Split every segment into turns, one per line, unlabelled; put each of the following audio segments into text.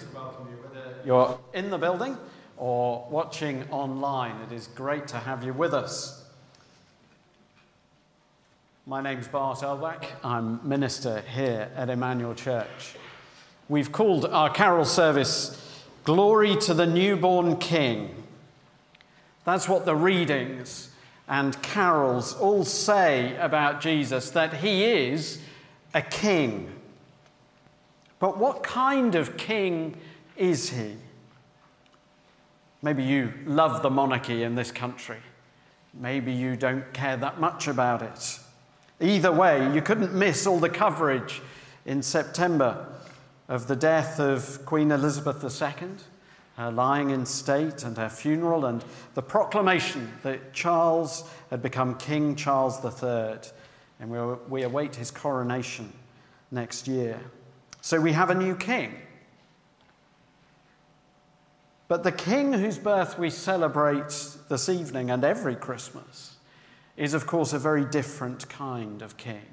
to welcome you, whether you're in the building or watching online. It is great to have you with us. My name's Bart Elbach. I'm minister here at Emmanuel Church. We've called our carol service Glory to the Newborn King. That's what the readings and carols all say about Jesus, that he is a king. But what kind of king is he? Maybe you love the monarchy in this country. Maybe you don't care that much about it. Either way, you couldn't miss all the coverage in September of the death of Queen Elizabeth II, her lying in state and her funeral, and the proclamation that Charles had become King Charles III, and we, await his coronation next year. So we have a new king. But the king whose birth we celebrate this evening and every Christmas is, of course, a very different kind of king.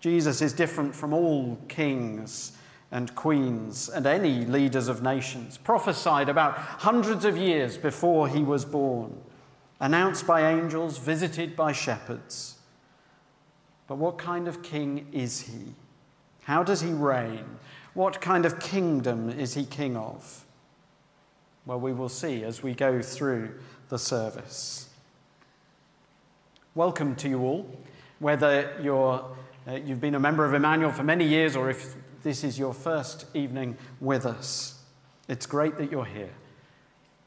Jesus is different from all kings and queens and any leaders of nations, prophesied about hundreds of years before he was born, announced by angels, visited by shepherds. But what kind of king is he? How does he reign? What kind of kingdom is he king of? Well, we will see as we go through the service. Welcome to you all, whether you're, uh, you've been a member of Emmanuel for many years or if this is your first evening with us. It's great that you're here.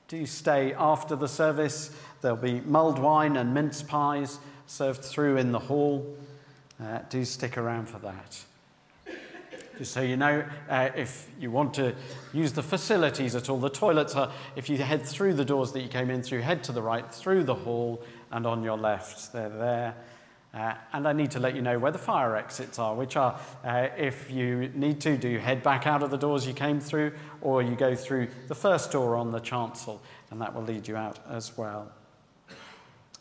Do stay after the service. There'll be mulled wine and mince pies served through in the hall. Uh, do stick around for that. So you know, uh, if you want to use the facilities at all, the toilets are, if you head through the doors that you came in through, head to the right, through the hall, and on your left. They're there. Uh, and I need to let you know where the fire exits are, which are, uh, if you need to, do you head back out of the doors you came through, or you go through the first door on the chancel, and that will lead you out as well.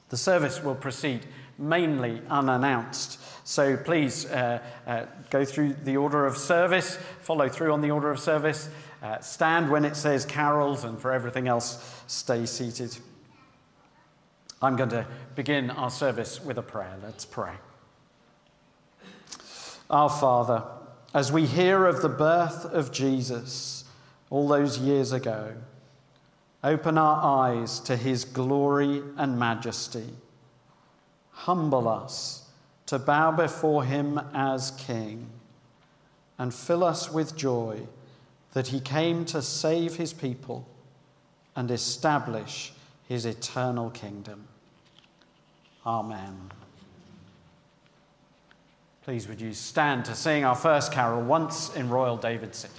The service will proceed mainly unannounced. So please uh, uh, go through the order of service, follow through on the order of service, uh, stand when it says carols, and for everything else, stay seated. I'm going to begin our service with a prayer. Let's pray. Our Father, as we hear of the birth of Jesus all those years ago, open our eyes to his glory and majesty. Humble us to bow before him as King, and fill us with joy that he came to save his people and establish his eternal kingdom. Amen. Please, would you stand to sing our first carol, Once in Royal David City?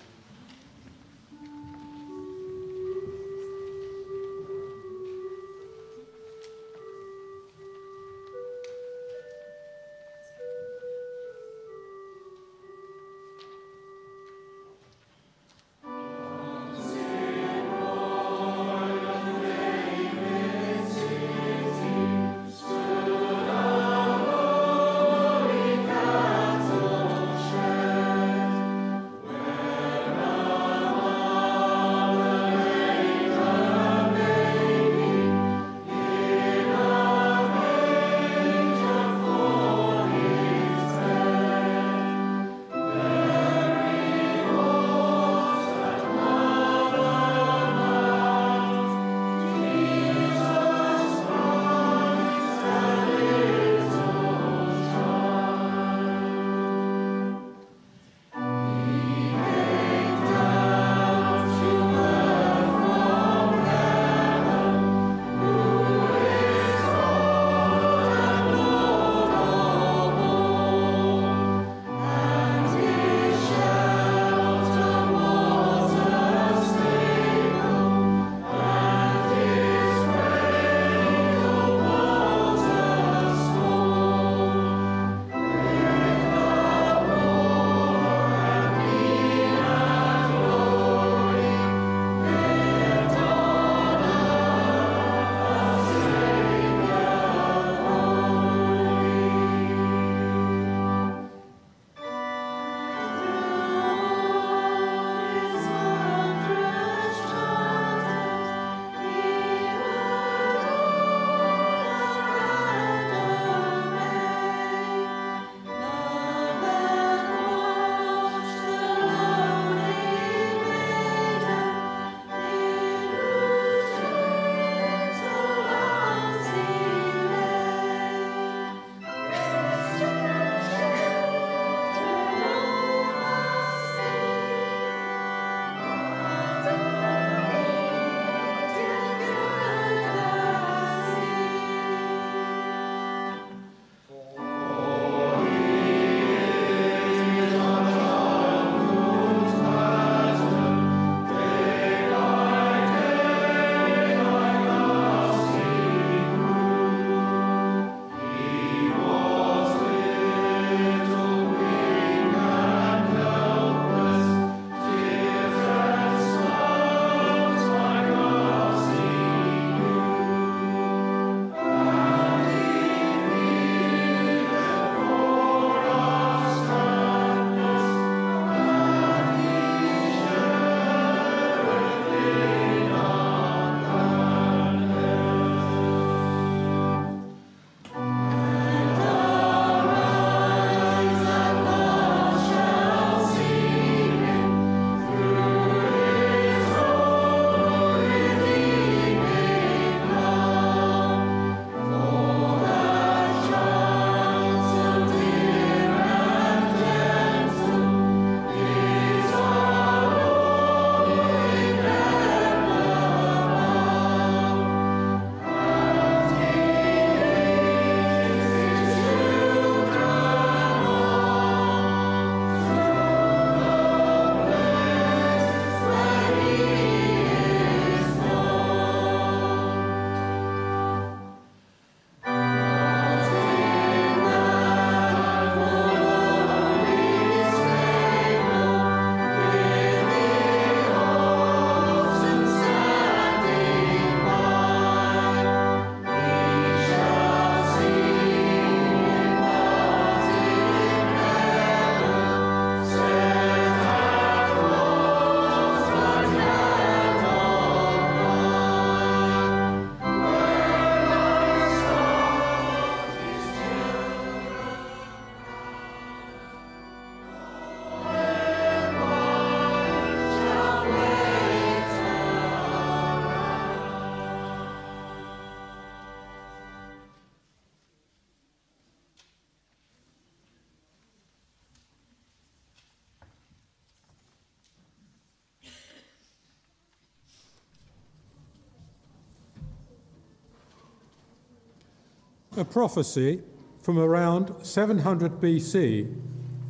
A prophecy from around 700 BC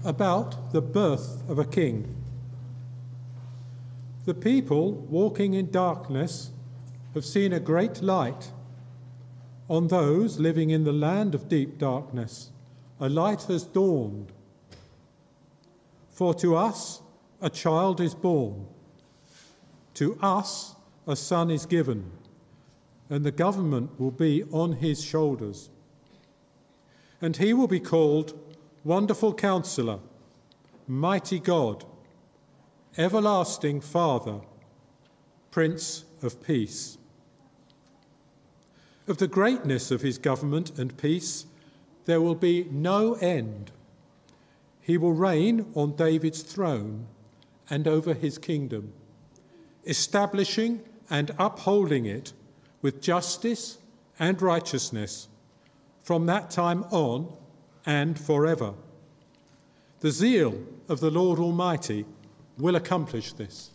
about the birth of a king. The people walking in darkness have seen a great light. On those living in the land of deep darkness, a light has dawned. For to us a child is born, to us a son is given, and the government will be on his shoulders. And he will be called Wonderful Counselor, Mighty God, Everlasting Father, Prince of Peace. Of the greatness of his government and peace, there will be no end. He will reign on David's throne and over his kingdom, establishing and upholding it with justice and righteousness from that time on and forever. The zeal of the Lord Almighty will accomplish this.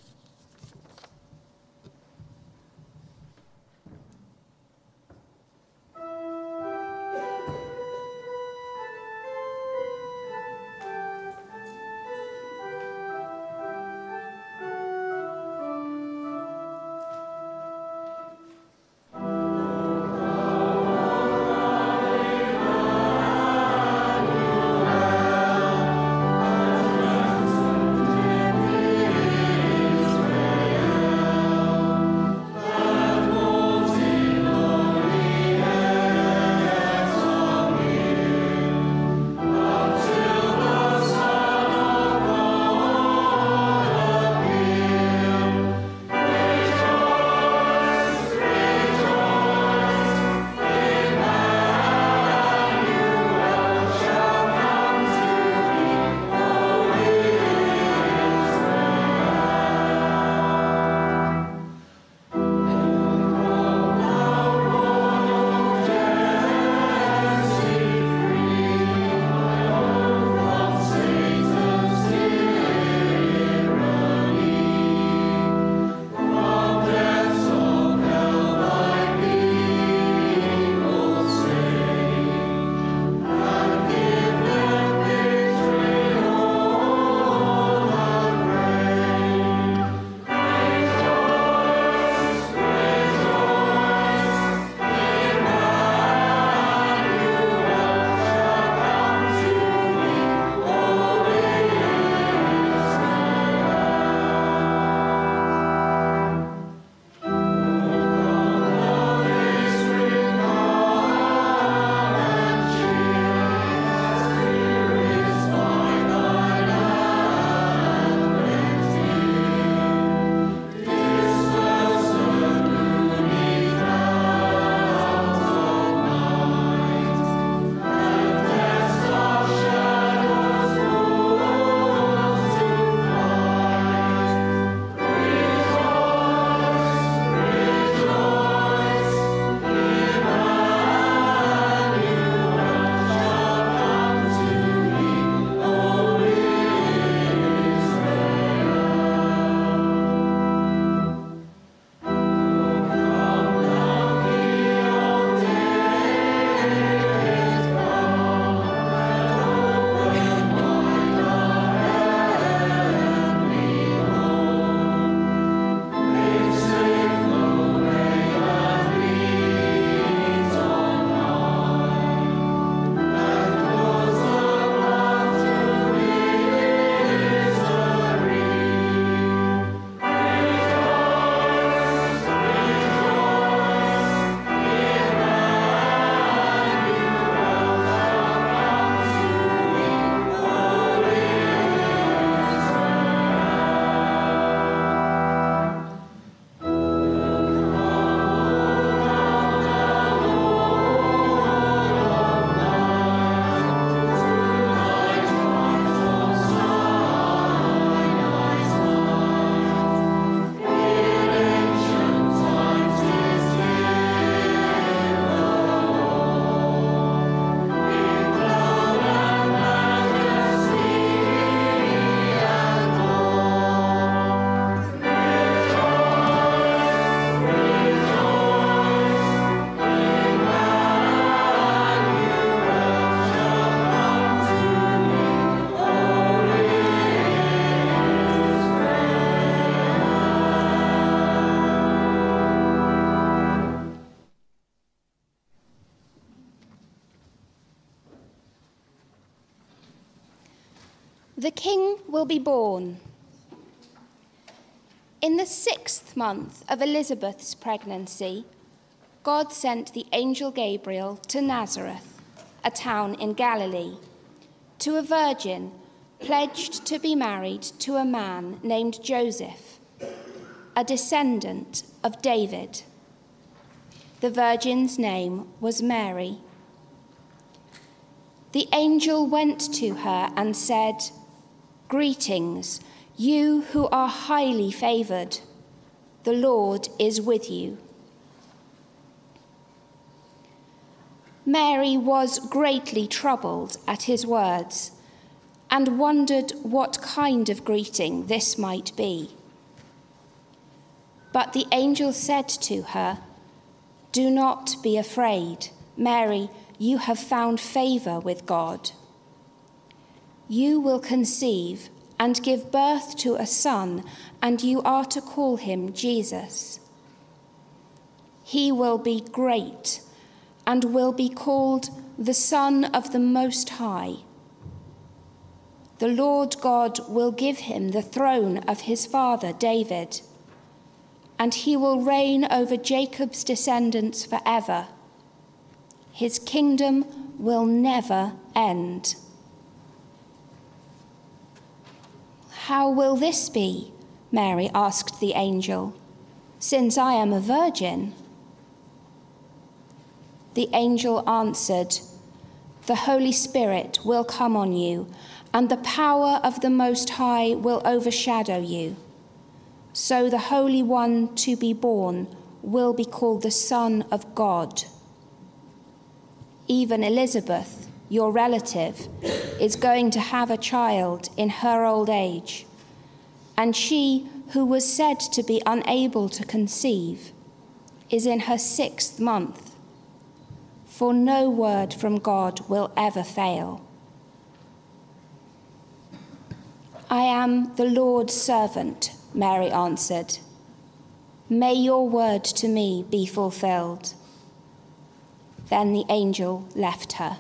The king will be born. In the sixth month of Elizabeth's pregnancy, God sent the angel Gabriel to Nazareth, a town in Galilee, to a virgin pledged to be married to a man named Joseph, a descendant of David. The virgin's name was Mary. The angel went to her and said, Greetings, you who are highly favored. The Lord is with you. Mary was greatly troubled at his words and wondered what kind of greeting this might be. But the angel said to her, Do not be afraid, Mary, you have found favor with God. You will conceive and give birth to a son, and you are to call him Jesus. He will be great and will be called the Son of the Most High. The Lord God will give him the throne of his father David, and he will reign over Jacob's descendants forever. His kingdom will never end. How will this be? Mary asked the angel, since I am a virgin. The angel answered, The Holy Spirit will come on you, and the power of the Most High will overshadow you. So the Holy One to be born will be called the Son of God. Even Elizabeth, your relative, is going to have a child in her old age, and she, who was said to be unable to conceive, is in her sixth month. For no word from God will ever fail. I am the Lord's servant, Mary answered. May your word to me be fulfilled. Then the angel left her.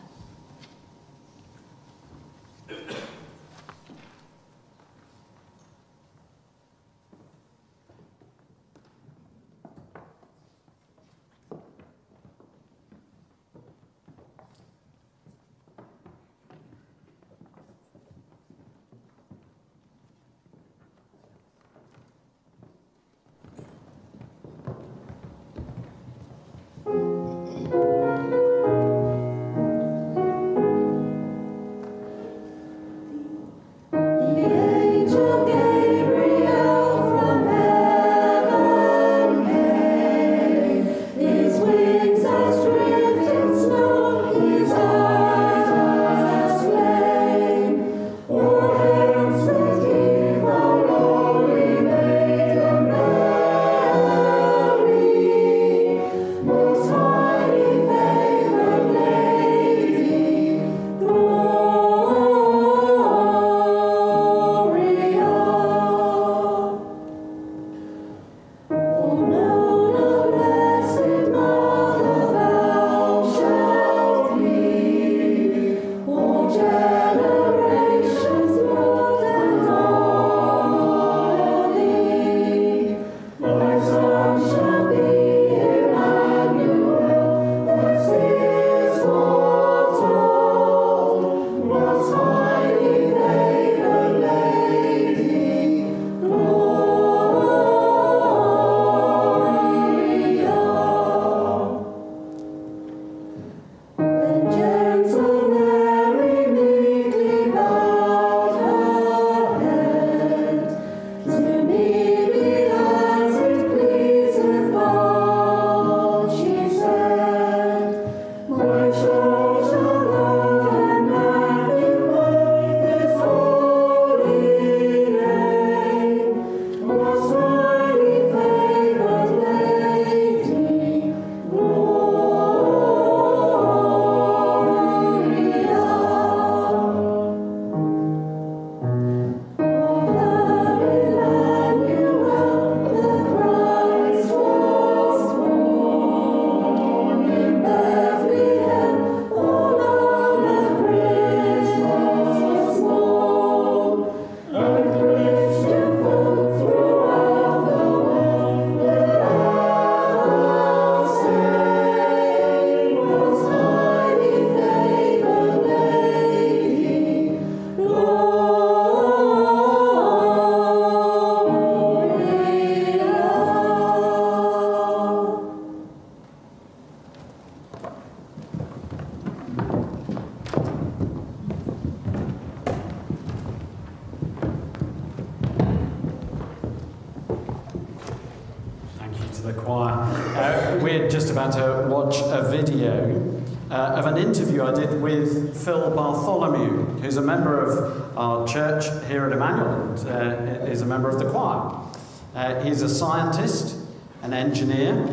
He's a scientist, an engineer,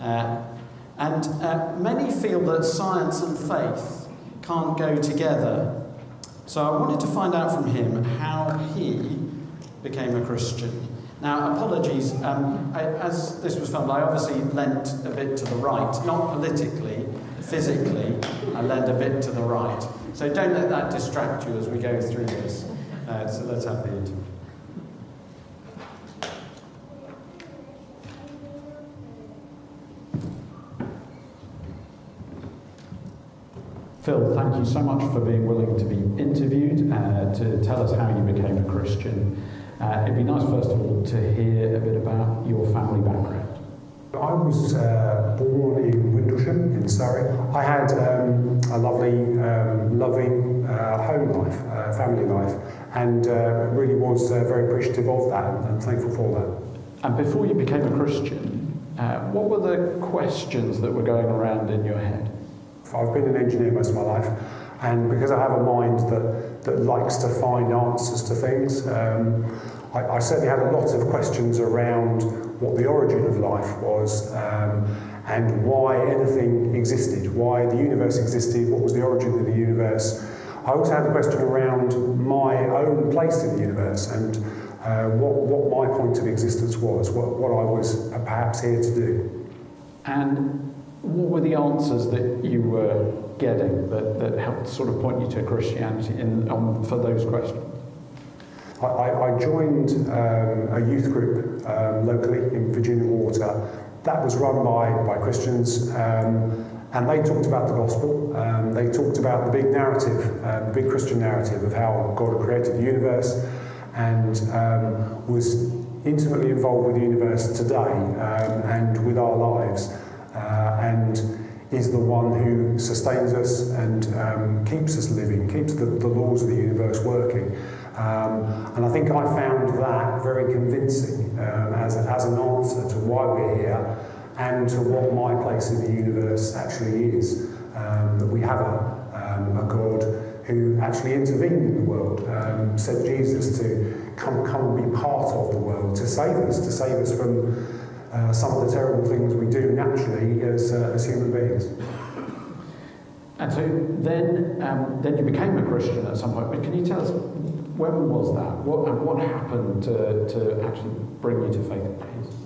uh, and uh, many feel that science and faith can't go together. So I wanted to find out from him how he became a Christian. Now, apologies, um, I, as this was filmed, I obviously leant a bit to the right, not politically, physically, I leant a bit to the right. So don't let that distract you as we go through this. Uh, so let's have the interview. Phil, thank you so much for being willing to be interviewed, uh, to tell us how you became a Christian. Uh, it'd be nice, first of all, to hear a bit about your family background.
I was uh, born in Windlesham in Surrey. I had um, a lovely, um, loving uh, home life, uh, family life, and uh, really was uh, very appreciative of that and thankful for that.
And before you became a Christian, uh, what were the questions that were going around in your head?
I've been an engineer most of my life, and because I have a mind that, that likes to find answers to things, um, I, I certainly had a lot of questions around what the origin of life was um, and why anything existed, why the universe existed, what was the origin of the universe. I also had a question around my own place in the universe and uh, what, what my point of existence was, what, what I was perhaps here to do.
And what were the answers that you were getting that, that helped sort of point you to Christianity in, um, for those questions?
I, I joined um, a youth group um, locally in Virginia Water. That was run by, by Christians, um, and they talked about the gospel. Um, they talked about the big narrative, uh, the big Christian narrative of how God created the universe and um, was intimately involved with the universe today and with our lives. Uh, and is the one who sustains us and um, keeps us living, keeps the, the laws of the universe working. Um, and I think I found that very convincing um, as, as an answer to why we're here and to what my place in the universe actually is. Um, that we have a, um, a God who actually intervened in the world, um, sent Jesus to come, come and be part of the world, to save us, to save us from uh, some of the terrible things we do naturally as, uh, as human beings.
And so then, um, then you became a Christian at some point. But can you tell us when was that? What, and what happened to, to actually bring you to faith in Jesus?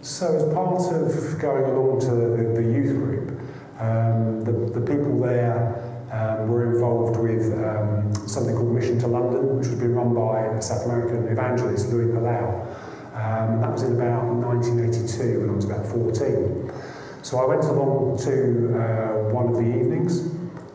So, as part of going along to the, the youth group, um, the, the people there um, were involved with um, something called Mission to London, which was being run by a South American evangelist, Luis Palau. Um, that was in about 1982 when I was about 14. So I went along to uh, one of the evenings.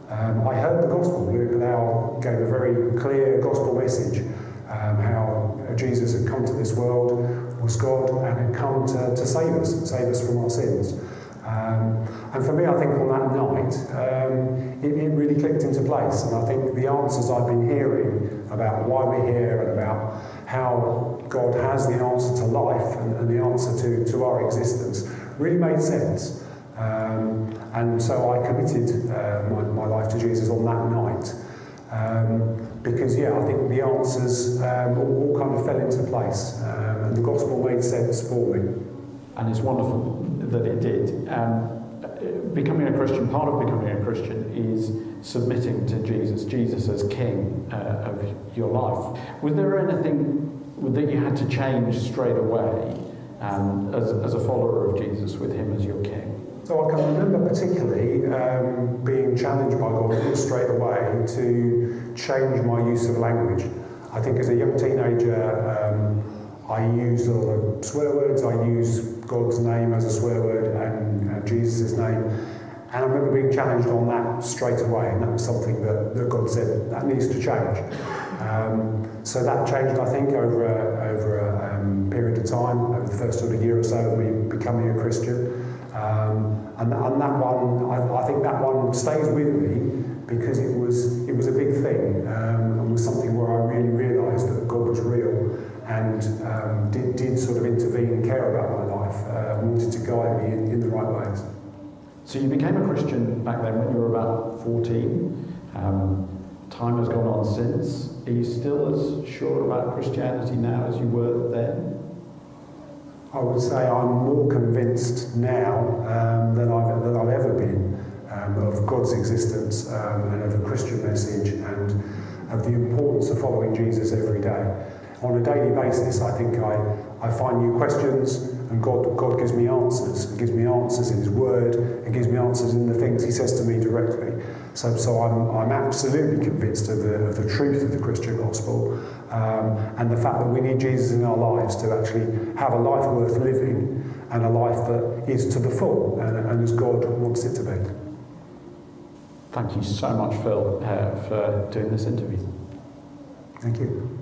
Um, I heard the gospel. Luis Palau gave a very clear gospel message um, how Jesus had come to this world, was God, and had come to, to save us, save us from our sins. Um, and for me, I think on that night, um, it, it really clicked into place. And I think the answers I've been hearing about why we're here and about how God has the answer to life and, and the answer to, to our existence really made sense. Um, and so I committed uh, my, my life to Jesus on that night. Um, because, yeah, I think the answers um, all, all kind of fell into place um, and the gospel made sense for me.
And it's wonderful that it did. Um, becoming a Christian, part of becoming a Christian is submitting to Jesus, Jesus as King uh, of your life. Was there anything that you had to change straight away um, as, as a follower of Jesus with Him as your King?
So I can remember particularly um, being challenged by God straight away to change my use of language. I think as a young teenager, um, I used a lot of swear words. I used God's name as a swear word and Jesus' name. And I remember being challenged on that straight away, and that was something that, that God said that needs to change. Um, so that changed, I think, over a, over a um, period of time, over the first sort of year or so of me becoming a Christian. Um, and, and that one, I, I think that one stays with me because it was it was a big thing um, and was something where I really realised that God was real and um, did, did sort of intervene and care about my life uh, wanted to guide me in, in, the right ways.
So you became a Christian back then when you were about 14. Um, time has gone on since. Are you still as sure about Christianity now as you were then?
I would say I'm more convinced now um, than, I've, than I've ever been um, of God's existence um, and of the Christian message and of the importance of following Jesus every day. On a daily basis, I think I, I find new questions and God, God gives me answers. He gives me answers in His Word and gives me answers in the things He says to me directly. So, so I'm, I'm absolutely convinced of the, of the truth of the Christian gospel um, and the fact that we need Jesus in our lives to actually have a life worth living and a life that is to the full and, and as God wants it to be.
Thank you so much, Phil, uh, for doing this interview.
Thank you.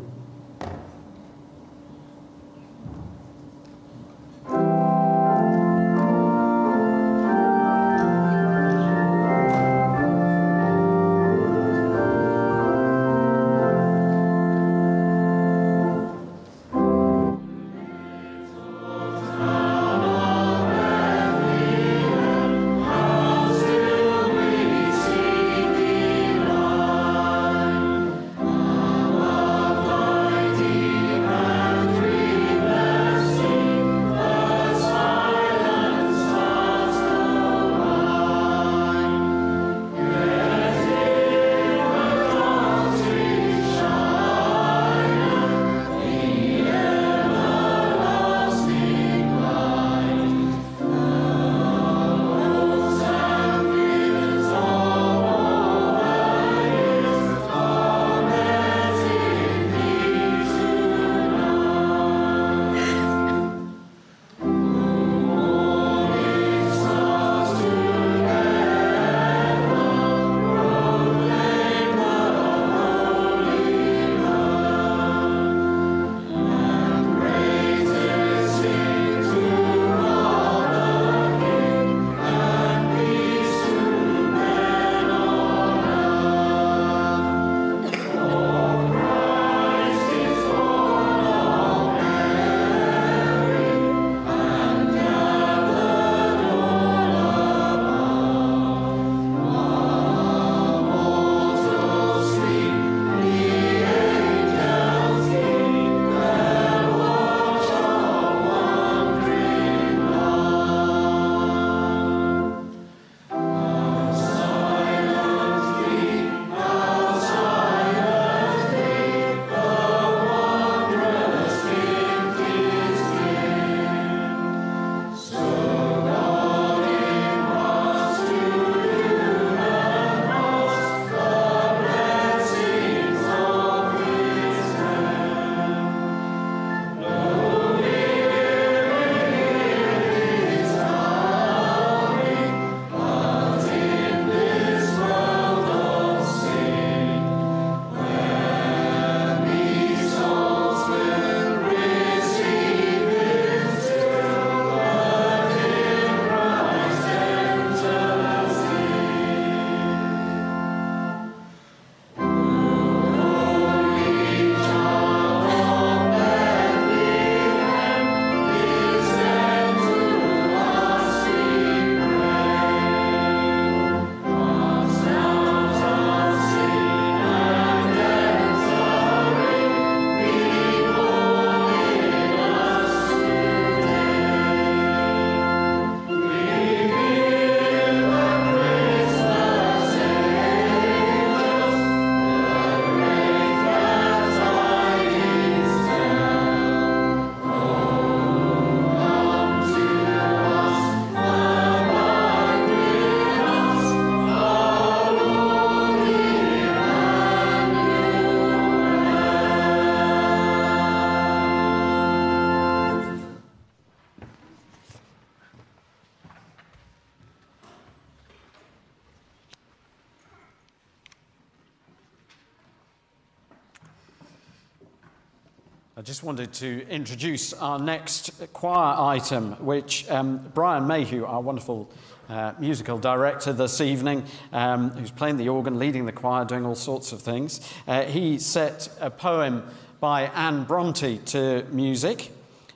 Just wanted to introduce our next choir item, which um, Brian Mayhew, our wonderful uh, musical director this evening, um, who's playing the organ, leading the choir, doing all sorts of things, uh, he set a poem by Anne Bronte to music.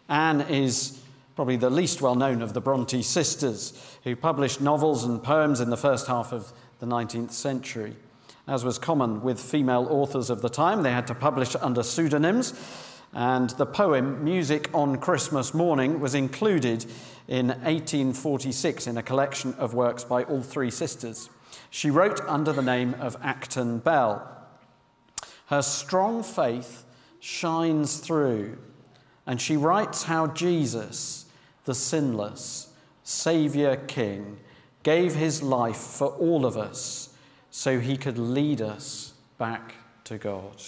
Anne is probably the least well known of the Bronte sisters, who published novels and poems in the first half of the 19th century. As was common with female authors of the time, they had to publish under pseudonyms, and the poem Music on Christmas Morning was included in 1846 in a collection of works by all three sisters. She wrote under the name of Acton Bell. Her strong faith shines through, and she writes how Jesus, the sinless Saviour King, gave his life for all of us so he could lead us back to God.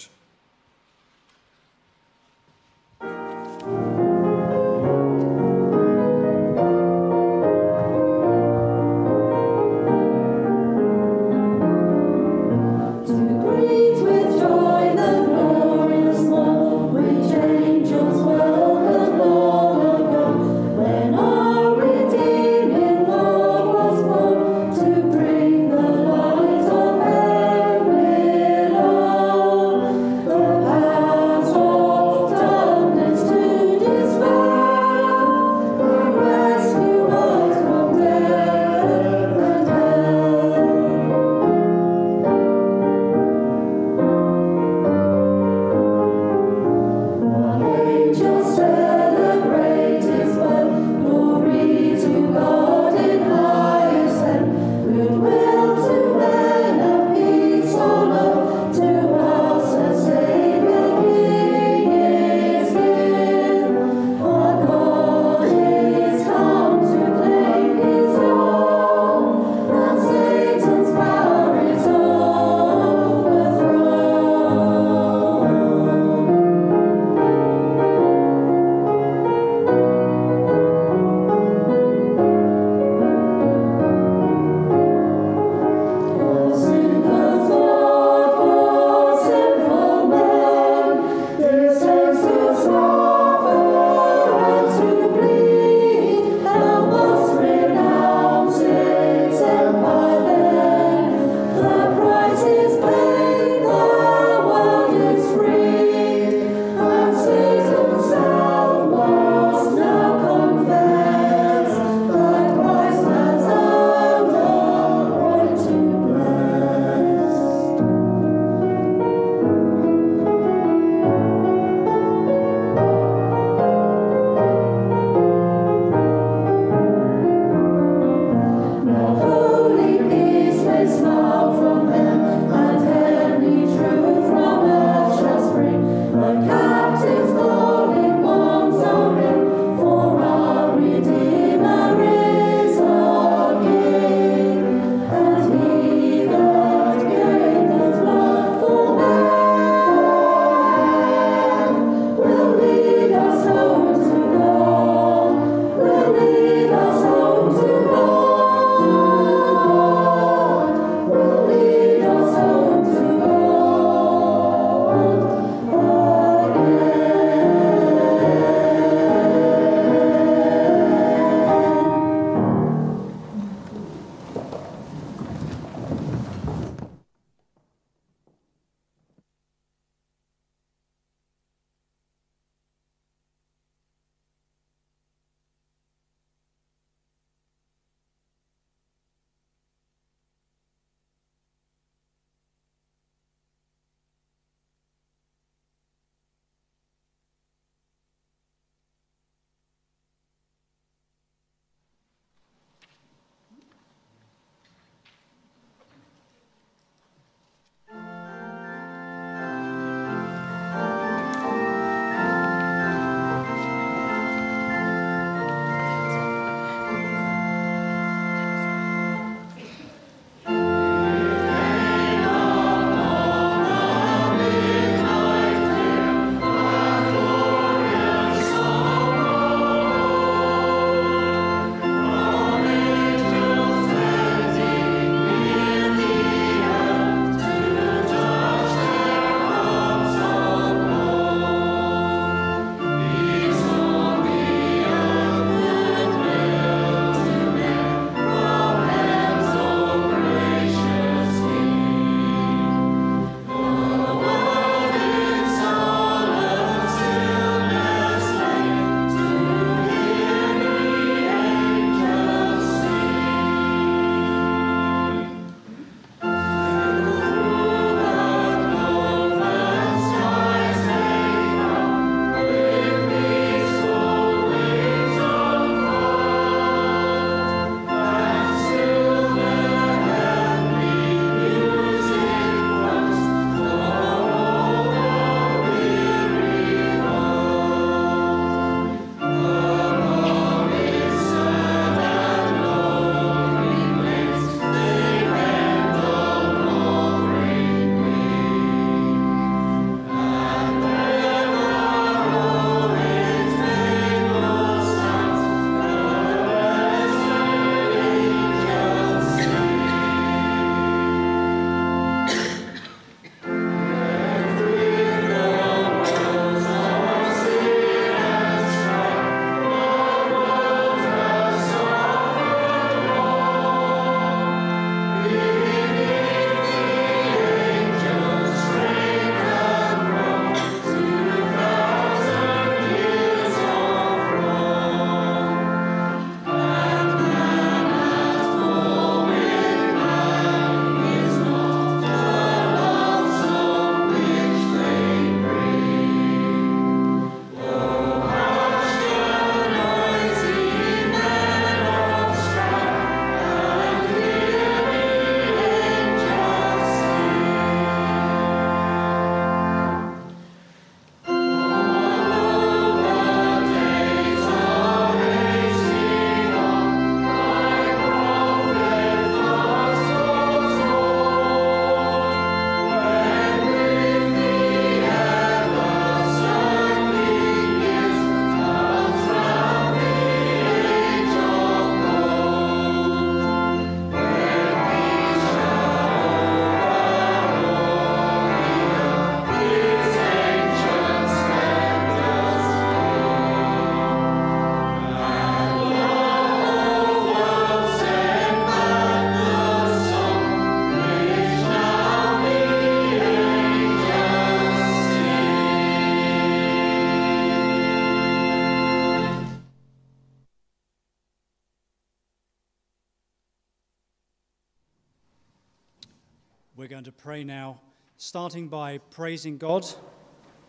Pray now, starting by praising God,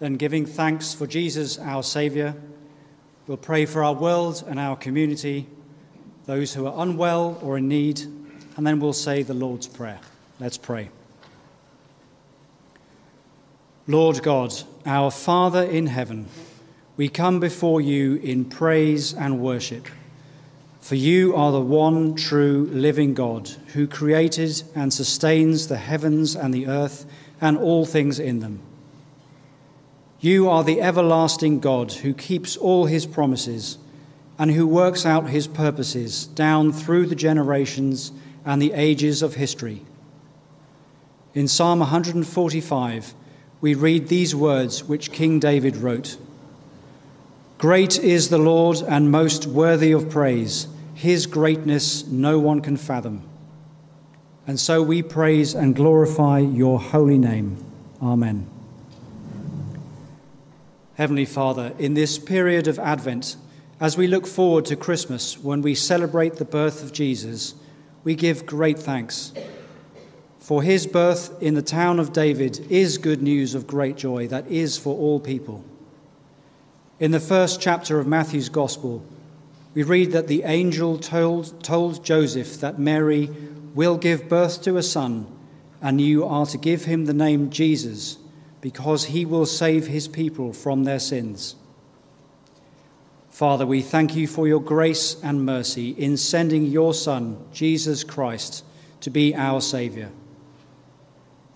then giving thanks for Jesus, our Saviour. We'll pray for our world and our community, those who are unwell or in need, and then we'll say the Lord's Prayer. Let's pray. Lord God, our Father in heaven, we come before you in praise and worship. For you are the one true living God who created and sustains the heavens and the earth and all things in them. You are the everlasting God who keeps all his promises and who works out his purposes down through the generations and the ages of history. In Psalm 145, we read these words which King David wrote Great is the Lord and most worthy of praise his greatness no one can fathom. And so we praise and glorify your holy name. Amen. Heavenly Father, in this period of Advent, as we look forward to Christmas when we celebrate the birth of Jesus, we give great thanks. For his birth in the town of David is good news of great joy that is for all people. In the first chapter of Matthew's Gospel, we read that the angel told, told Joseph that Mary will give birth to a son, and you are to give him the name Jesus, because he will save his people from their sins. Father, we thank you for your grace and mercy in sending your Son, Jesus Christ, to be our Saviour.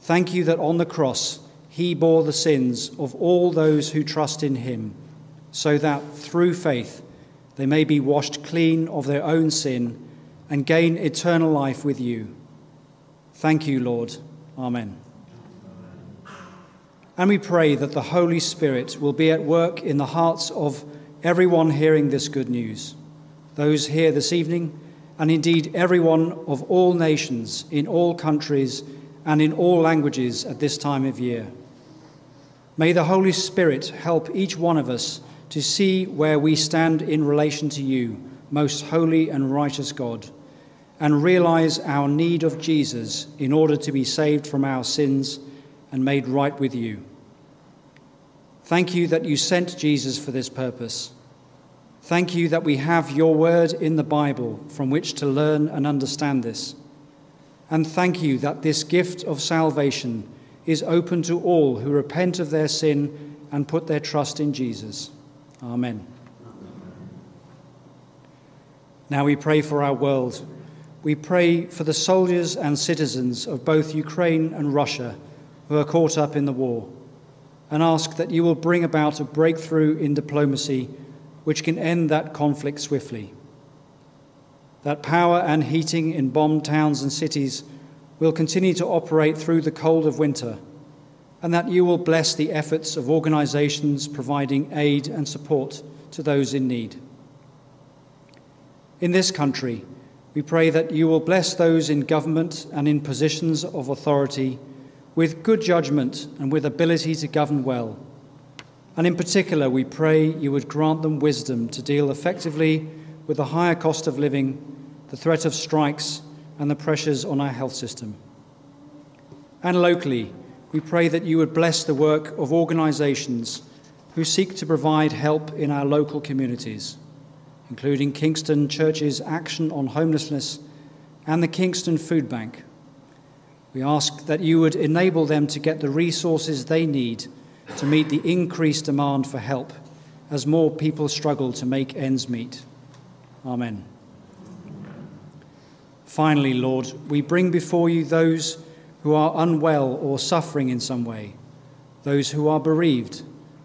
Thank you that on the cross he bore the sins of all those who trust in him, so that through faith, they may be washed clean of their own sin and gain eternal life with you. Thank you, Lord. Amen. And we pray that the Holy Spirit will be at work in the hearts of everyone hearing this good news, those here this evening, and indeed everyone of all nations, in all countries, and in all languages at this time of year. May the Holy Spirit help each one of us to see where we stand in relation to you, most holy and righteous God, and realize our need of Jesus in order to be saved from our sins and made right with you. Thank you that you sent Jesus for this purpose. Thank you that we have your word in the Bible from which to learn and understand this. And thank you that this gift of salvation is open to all who repent of their sin and put their trust in Jesus. Amen. Now we pray for our world. We pray for the soldiers and citizens of both Ukraine and Russia who are caught up in the war, and ask that you will bring about a breakthrough in diplomacy which can end that conflict swiftly. That power and heating in bombed towns and cities will continue to operate through the cold of winter and that you will bless the efforts of organizations providing aid and support to those in need. In this country, we pray that you will bless those in government and in positions of authority with good judgment and with ability to govern well. And in particular, we pray you would grant them wisdom to deal effectively with the higher cost of living, the threat of strikes, and the pressures on our health system. And locally, we pray that you would bless the work of organisations who seek to provide help in our local communities, including Kingston Churches Action on Homelessness and the Kingston Food Bank. We ask that you would enable them to get the resources they need to meet the increased demand for help as more people struggle to make ends meet. Amen. Finally, Lord, we bring before you those who are unwell or suffering in some way, those who are bereaved,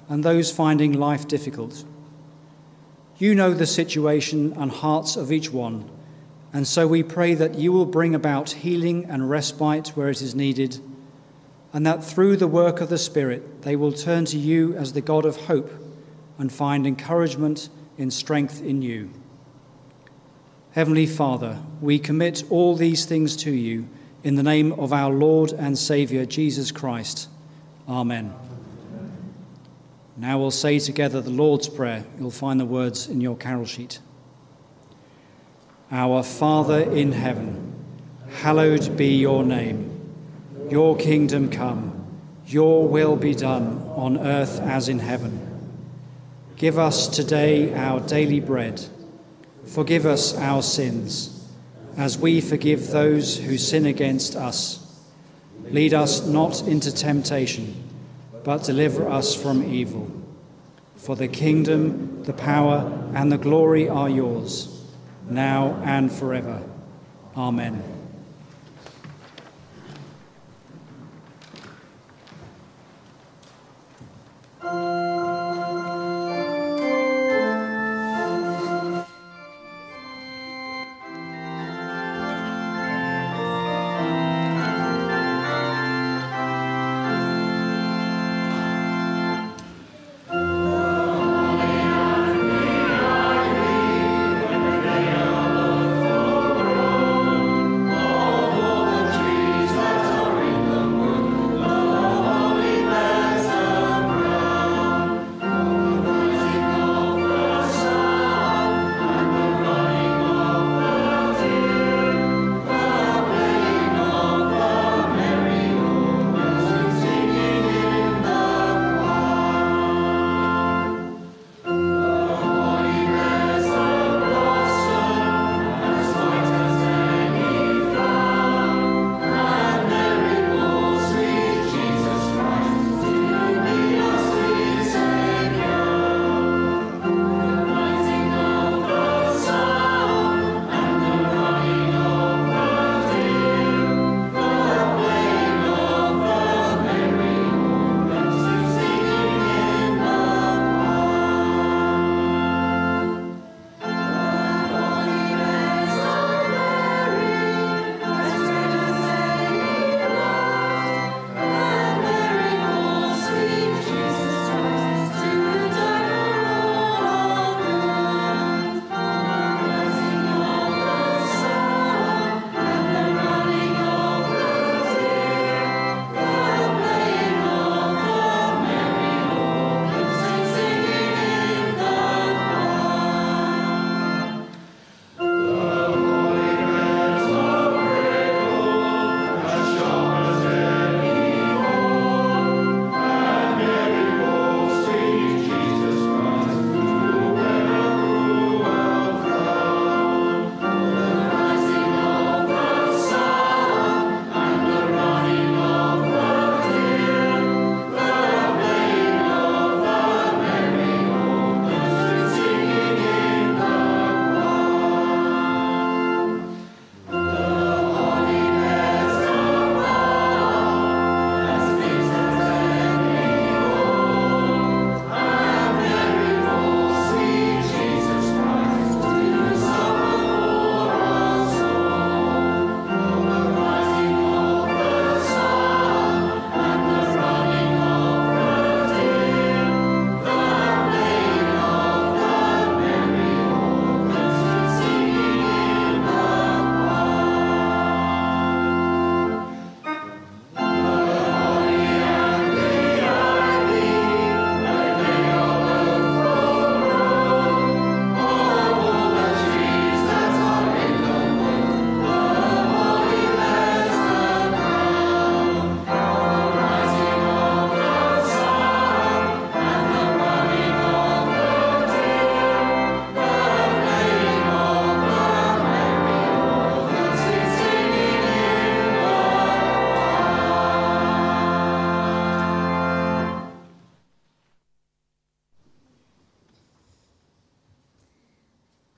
and those finding life difficult. You know the situation and hearts of each one, and so we pray that you will bring about healing and respite where it is needed, and that through the work of the Spirit they will turn to you as the God of hope and find encouragement in strength in you. Heavenly Father, we commit all these things to you in the name of our Lord and Saviour, Jesus Christ. Amen. Now we'll say together the Lord's Prayer. You'll find the words in your carol sheet. Our Father in heaven, hallowed be your name. Your kingdom come, your will be done on earth as in heaven. Give us today our daily bread. Forgive us our sins, as we forgive those who sin against us. Lead us not into temptation, but deliver us from evil. For the kingdom, the power, and the glory are yours, now and forever. Amen.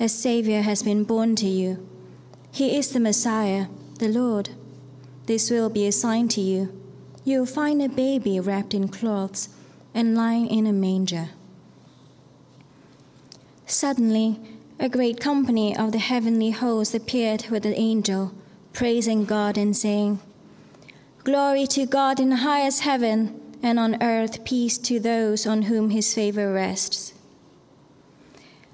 a Savior has been born to you. He is the Messiah, the Lord. This will be a sign to you. You will find a baby wrapped in cloths and lying in a manger. Suddenly, a great company of the heavenly host appeared with an angel, praising God and saying, Glory to God in the highest heaven, and on earth peace to those on whom his favor rests.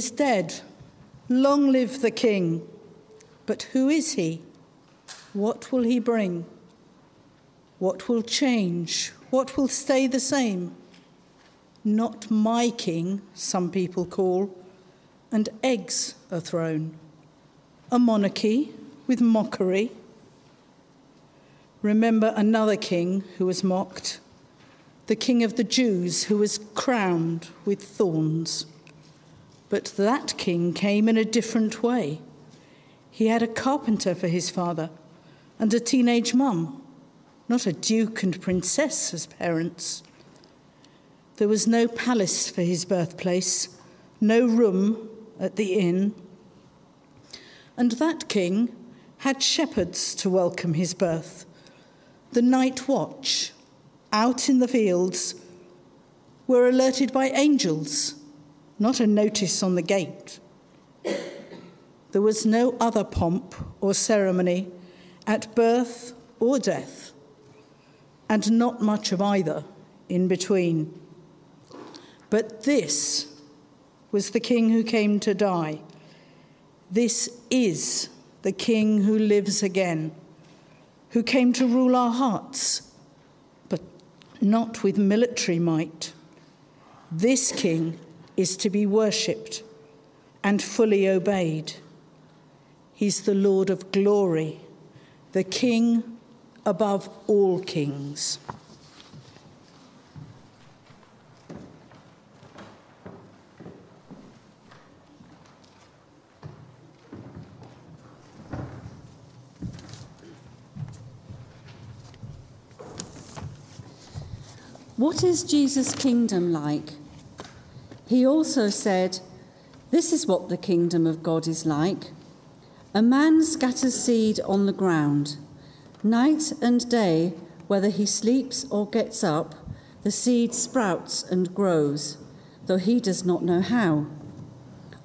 Is dead. Long live the king. But who is he? What will he bring? What will change? What will stay the same? Not my king, some people call, and eggs are thrown. A monarchy with mockery. Remember another king who was mocked, the king of the Jews who was crowned with thorns. But that king came in a different way. He had a carpenter for his father and a teenage mum, not a duke and princess as parents. There was no palace for his birthplace, no room at the inn. And that king had shepherds to welcome his birth. The night watch, out in the fields, were alerted by angels, not a notice on the gate. There was no other pomp or ceremony at birth or death, and not much of either in between. But this was the King who came to die. This is the King who lives again, who came to rule our hearts, but not with military might. This King is to be worshipped and fully obeyed. He's the Lord of glory, the King above all kings.
What is Jesus' kingdom like? He also said, This is what the kingdom of God is like. A man scatters seed on the ground. Night and day, whether he sleeps or gets up, the seed sprouts and grows, though he does not know how.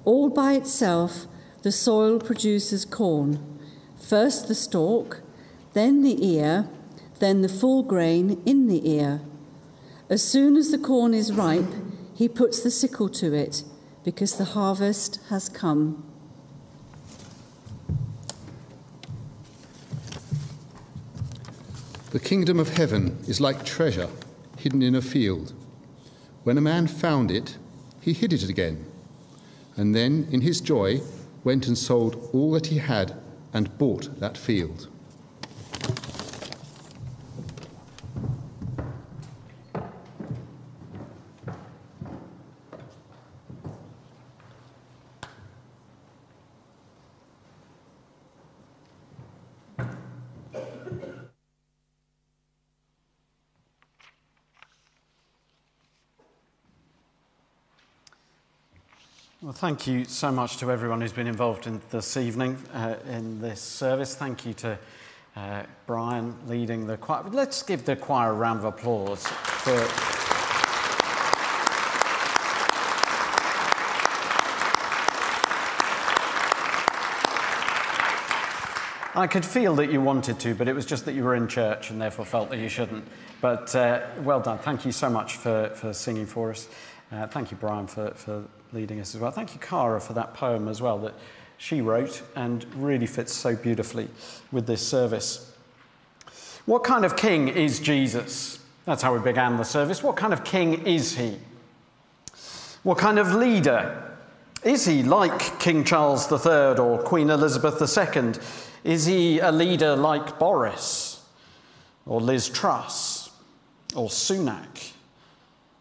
All by itself, the soil produces corn first the stalk, then the ear, then the full grain in the ear. As soon as the corn is ripe, he puts the sickle to it, because the harvest has come.
The kingdom of heaven is like treasure hidden in a field. When a man found it, he hid it again, and then, in his joy, went and sold all that he had and bought that field.
Thank you so much to everyone who's been involved in this evening uh, in this service. Thank you to uh, Brian leading the choir. Let's give the choir a round of applause for. I could feel that you wanted to, but it was just that you were in church and therefore felt that you shouldn't. But uh, well done. Thank you so much for, for singing for us. Uh, thank you, Brian, for, for leading us as well. Thank you, Cara, for that poem as well that she wrote and really fits so beautifully with this service. What kind of king is Jesus? That's how we began the service. What kind of king is he? What kind of leader? Is he like King Charles III or Queen Elizabeth II? Is he a leader like Boris or Liz Truss or Sunak?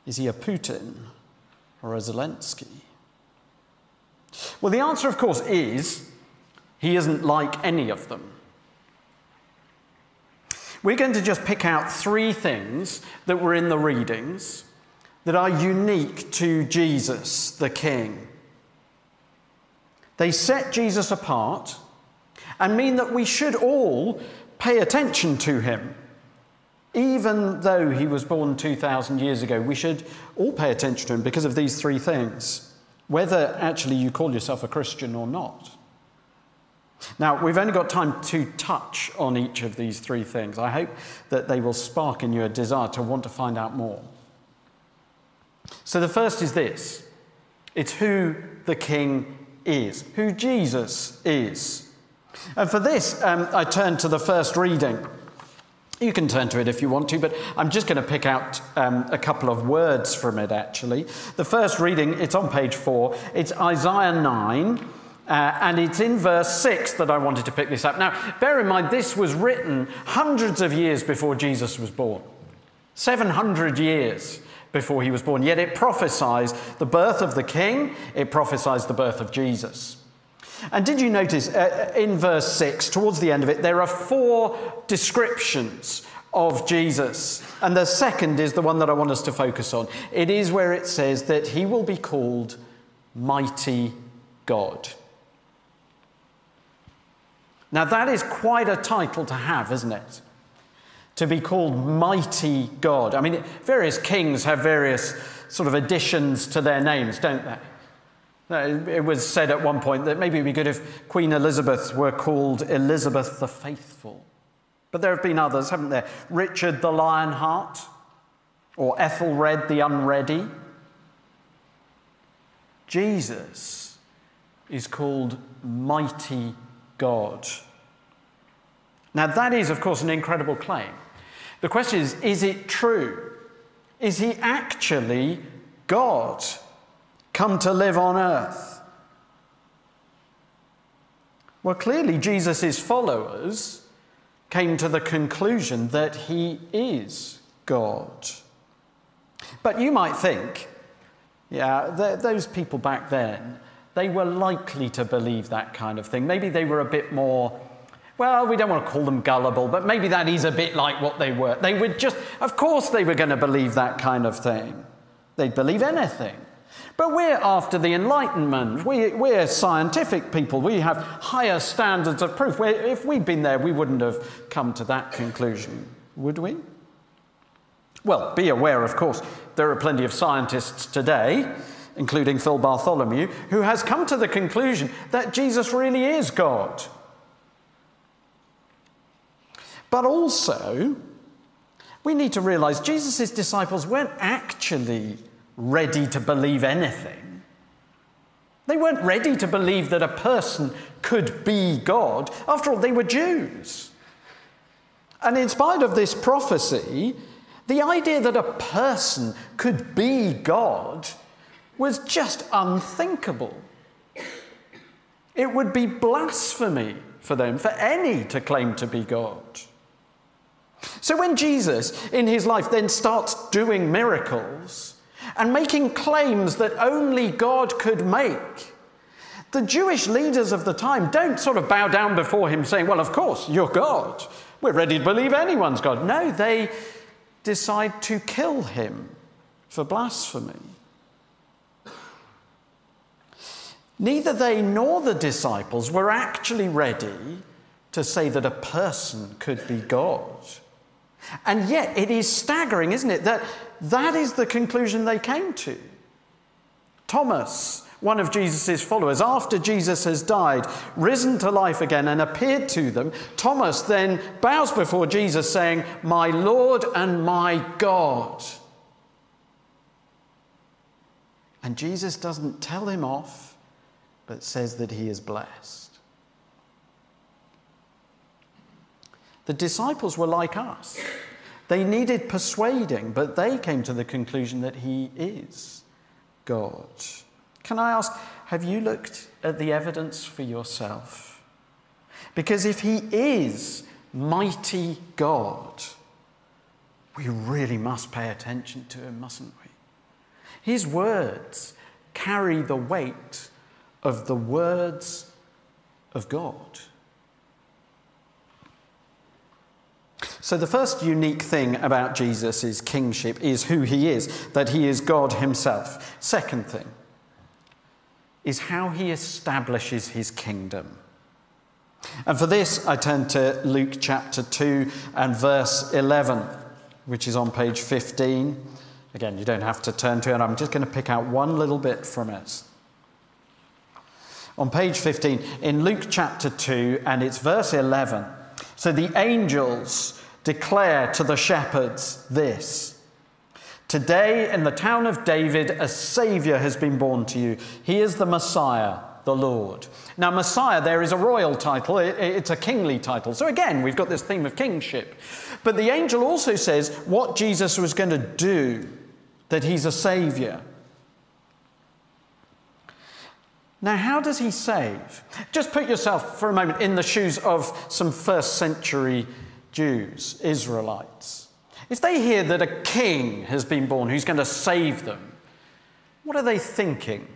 Is he a Putin or a Zelensky? Well, the answer, of course, is he isn't like any of them. We're going to just pick out three things that were in the readings that are unique to Jesus, the King. They set Jesus apart and mean that we should all pay attention to him. Even though he was born 2,000 years ago, we should all pay attention to him because of these three things whether actually you call yourself a Christian or not. Now, we've only got time to touch on each of these three things. I hope that they will spark in you a desire to want to find out more. So the first is this it's who the king is, who Jesus is. And for this, um, I turn to the first reading. You can turn to it if you want to, but I'm just going to pick out um, a couple of words from it actually. The first reading, it's on page four, it's Isaiah 9, uh, and it's in verse 6 that I wanted to pick this up. Now, bear in mind, this was written hundreds of years before Jesus was born, 700 years before he was born. Yet it prophesies the birth of the king, it prophesies the birth of Jesus. And did you notice uh, in verse 6, towards the end of it, there are four descriptions of Jesus. And the second is the one that I want us to focus on. It is where it says that he will be called Mighty God. Now, that is quite a title to have, isn't it? To be called Mighty God. I mean, various kings have various sort of additions to their names, don't they? It was said at one point that maybe it would be good if Queen Elizabeth were called Elizabeth the Faithful. But there have been others, haven't there? Richard the Lionheart, or Ethelred the Unready. Jesus is called Mighty God. Now, that is, of course, an incredible claim. The question is is it true? Is he actually God? Come to live on earth? Well, clearly, Jesus' followers came to the conclusion that he is God. But you might think, yeah, th- those people back then, they were likely to believe that kind of thing. Maybe they were a bit more, well, we don't want to call them gullible, but maybe that is a bit like what they were. They would just, of course, they were going to believe that kind of thing. They'd believe anything. But we're after the Enlightenment. We, we're scientific people. We have higher standards of proof. We're, if we'd been there, we wouldn't have come to that conclusion, would we? Well, be aware, of course, there are plenty of scientists today, including Phil Bartholomew, who has come to the conclusion that Jesus really is God. But also, we need to realize Jesus' disciples weren't actually ready to believe anything. They weren't ready to believe that a person could be God. After all, they were Jews. And in spite of this prophecy, the idea that a person could be God was just unthinkable. It would be blasphemy for them, for any to claim to be God. So when Jesus, in his life, then starts doing miracles, and making claims that only God could make. The Jewish leaders of the time don't sort of bow down before him saying, Well, of course, you're God. We're ready to believe anyone's God. No, they decide to kill him for blasphemy. Neither they nor the disciples were actually ready to say that a person could be God. And yet, it is staggering, isn't it, that that is the conclusion they came to. Thomas, one of Jesus' followers, after Jesus has died, risen to life again, and appeared to them, Thomas then bows before Jesus, saying, My Lord and my God. And Jesus doesn't tell him off, but says that he is blessed. The disciples were like us. They needed persuading, but they came to the conclusion that he is God. Can I ask, have you looked at the evidence for yourself? Because if he is mighty God, we really must pay attention to him, mustn't we? His words carry the weight of the words of God. So, the first unique thing about Jesus' kingship is who he is, that he is God himself. Second thing is how he establishes his kingdom. And for this, I turn to Luke chapter 2 and verse 11, which is on page 15. Again, you don't have to turn to it, I'm just going to pick out one little bit from it. On page 15, in Luke chapter 2, and it's verse 11. So the angels declare to the shepherds this Today, in the town of David, a Savior has been born to you. He is the Messiah, the Lord. Now, Messiah there is a royal title, it's a kingly title. So, again, we've got this theme of kingship. But the angel also says what Jesus was going to do, that he's a Savior. Now, how does he save? Just put yourself for a moment in the shoes of some first century Jews, Israelites. If they hear that a king has been born who's going to save them, what are they thinking?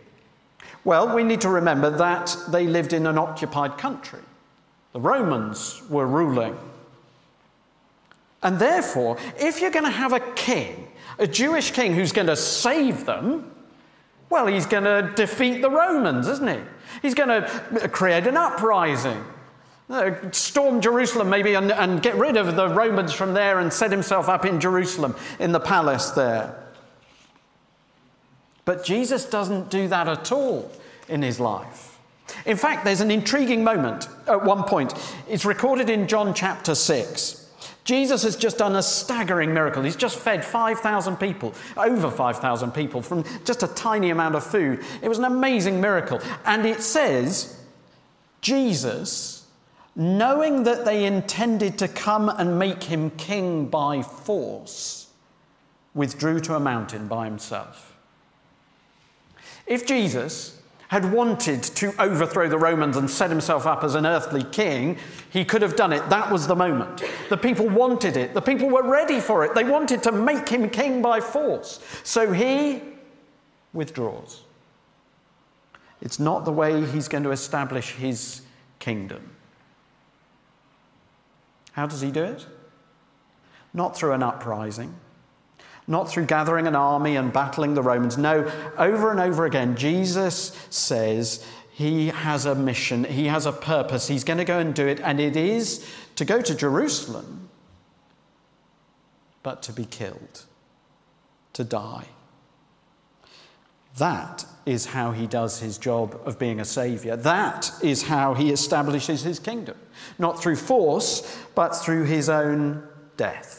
Well, we need to remember that they lived in an occupied country. The Romans were ruling. And therefore, if you're going to have a king, a Jewish king who's going to save them, well, he's going to defeat the Romans, isn't he? He's going to create an uprising, uh, storm Jerusalem maybe, and, and get rid of the Romans from there and set himself up in Jerusalem in the palace there. But Jesus doesn't do that at all in his life. In fact, there's an intriguing moment at one point. It's recorded in John chapter 6. Jesus has just done a staggering miracle. He's just fed 5,000 people, over 5,000 people, from just a tiny amount of food. It was an amazing miracle. And it says, Jesus, knowing that they intended to come and make him king by force, withdrew to a mountain by himself. If Jesus had wanted to overthrow the Romans and set himself up as an earthly king, he could have done it. That was the moment. The people wanted it. The people were ready for it. They wanted to make him king by force. So he withdraws. It's not the way he's going to establish his kingdom. How does he do it? Not through an uprising not through gathering an army and battling the Romans. No, over and over again, Jesus says he has a mission, he has a purpose, he's going to go and do it, and it is to go to Jerusalem, but to be killed, to die. That is how he does his job of being a savior. That is how he establishes his kingdom. Not through force, but through his own death.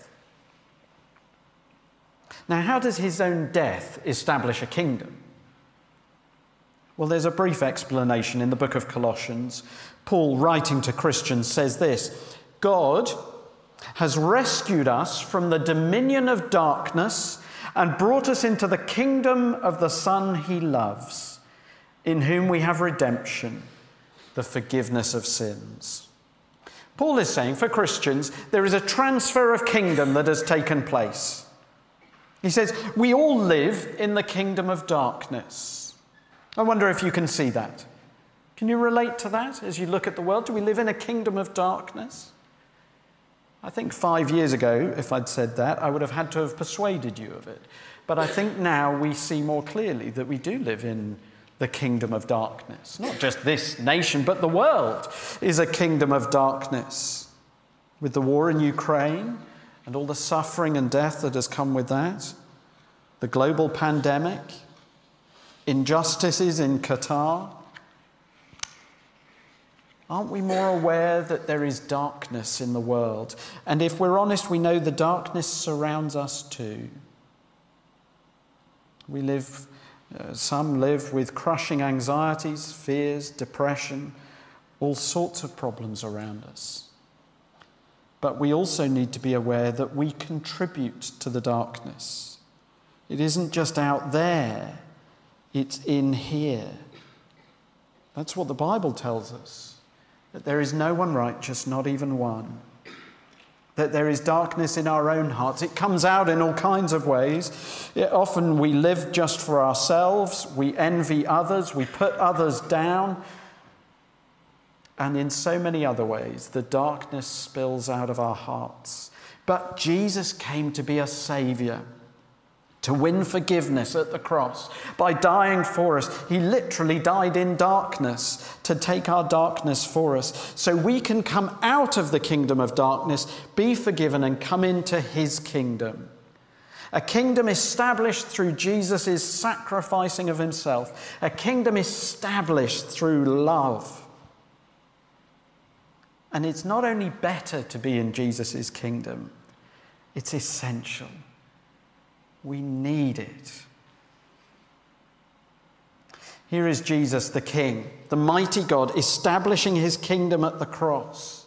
Now, how does his own death establish a kingdom? Well, there's a brief explanation in the book of Colossians. Paul, writing to Christians, says this God has rescued us from the dominion of darkness and brought us into the kingdom of the Son he loves, in whom we have redemption, the forgiveness of sins. Paul is saying for Christians, there is a transfer of kingdom that has taken place. He says, We all live in the kingdom of darkness. I wonder if you can see that. Can you relate to that as you look at the world? Do we live in a kingdom of darkness? I think five years ago, if I'd said that, I would have had to have persuaded you of it. But I think now we see more clearly that we do live in the kingdom of darkness. Not just this nation, but the world is a kingdom of darkness. With the war in Ukraine, and all the suffering and death that has come with that, the global pandemic, injustices in Qatar. Aren't we more aware that there is darkness in the world? And if we're honest, we know the darkness surrounds us too. We live, uh, some live with crushing anxieties, fears, depression, all sorts of problems around us. But we also need to be aware that we contribute to the darkness. It isn't just out there, it's in here. That's what the Bible tells us that there is no one righteous, not even one. That there is darkness in our own hearts. It comes out in all kinds of ways. It, often we live just for ourselves, we envy others, we put others down, and in so many other ways, the darkness spills out of our hearts. But Jesus came to be a savior, to win forgiveness at the cross by dying for us. He literally died in darkness to take our darkness for us. So we can come out of the kingdom of darkness, be forgiven, and come into his kingdom. A kingdom established through Jesus' sacrificing of himself, a kingdom established through love. And it's not only better to be in Jesus' kingdom, it's essential. We need it. Here is Jesus the King, the mighty God, establishing his kingdom at the cross.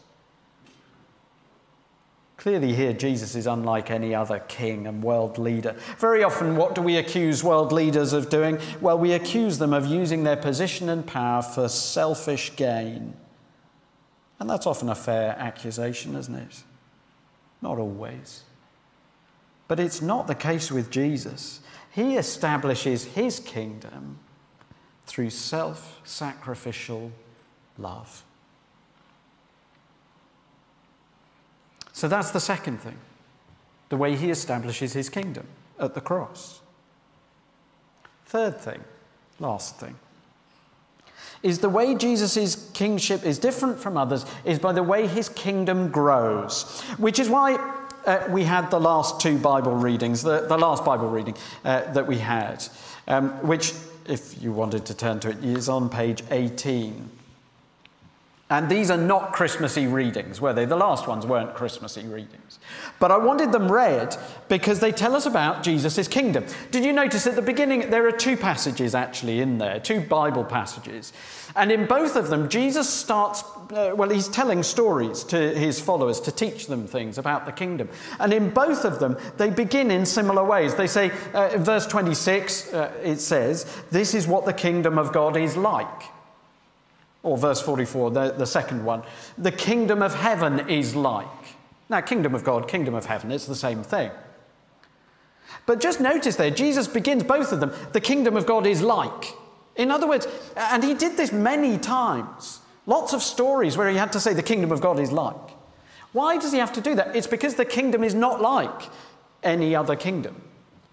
Clearly, here Jesus is unlike any other king and world leader. Very often, what do we accuse world leaders of doing? Well, we accuse them of using their position and power for selfish gain. And that's often a fair accusation, isn't it? Not always. But it's not the case with Jesus. He establishes his kingdom through self sacrificial love. So that's the second thing the way he establishes his kingdom at the cross. Third thing, last thing, is the way Jesus' kingship is different from others is by the way his kingdom grows, which is why uh, we had the last two Bible readings, the, the last Bible reading uh, that we had, um, which if you wanted to turn to it, is on page 18. And these are not Christmassy readings, were they? The last ones weren't Christmassy readings. But I wanted them read because they tell us about Jesus' kingdom. Did you notice at the beginning there are two passages actually in there, two Bible passages. And in both of them, Jesus starts, uh, well, he's telling stories to his followers to teach them things about the kingdom. And in both of them, they begin in similar ways. They say, uh, verse 26, uh, it says, This is what the kingdom of God is like. Or verse 44, the, the second one, the kingdom of heaven is like. Now, kingdom of God, kingdom of heaven, it's the same thing. But just notice there, Jesus begins both of them, the kingdom of God is like. In other words, and he did this many times, lots of stories where he had to say the kingdom of God is like. Why does he have to do that? It's because the kingdom is not like any other kingdom.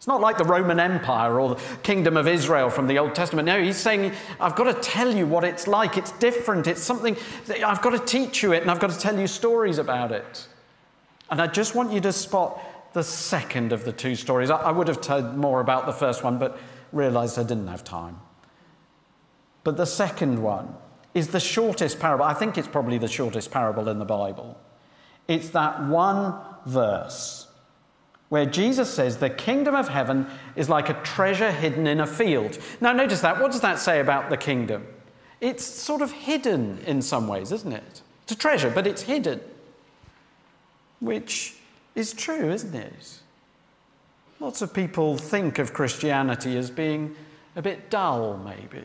It's not like the Roman Empire or the kingdom of Israel from the Old Testament. No, he's saying, I've got to tell you what it's like. It's different. It's something, I've got to teach you it and I've got to tell you stories about it. And I just want you to spot the second of the two stories. I, would have told more about the first one, but realized I didn't have time. But the second one is the shortest parable. I think it's probably the shortest parable in the Bible. It's that one verse where Jesus says the kingdom of heaven is like a treasure hidden in a field. Now, notice that. What does that say about the kingdom? It's sort of hidden in some ways, isn't it? It's a treasure, but it's hidden. Which is true, isn't it? Lots of people think of Christianity as being a bit dull, maybe.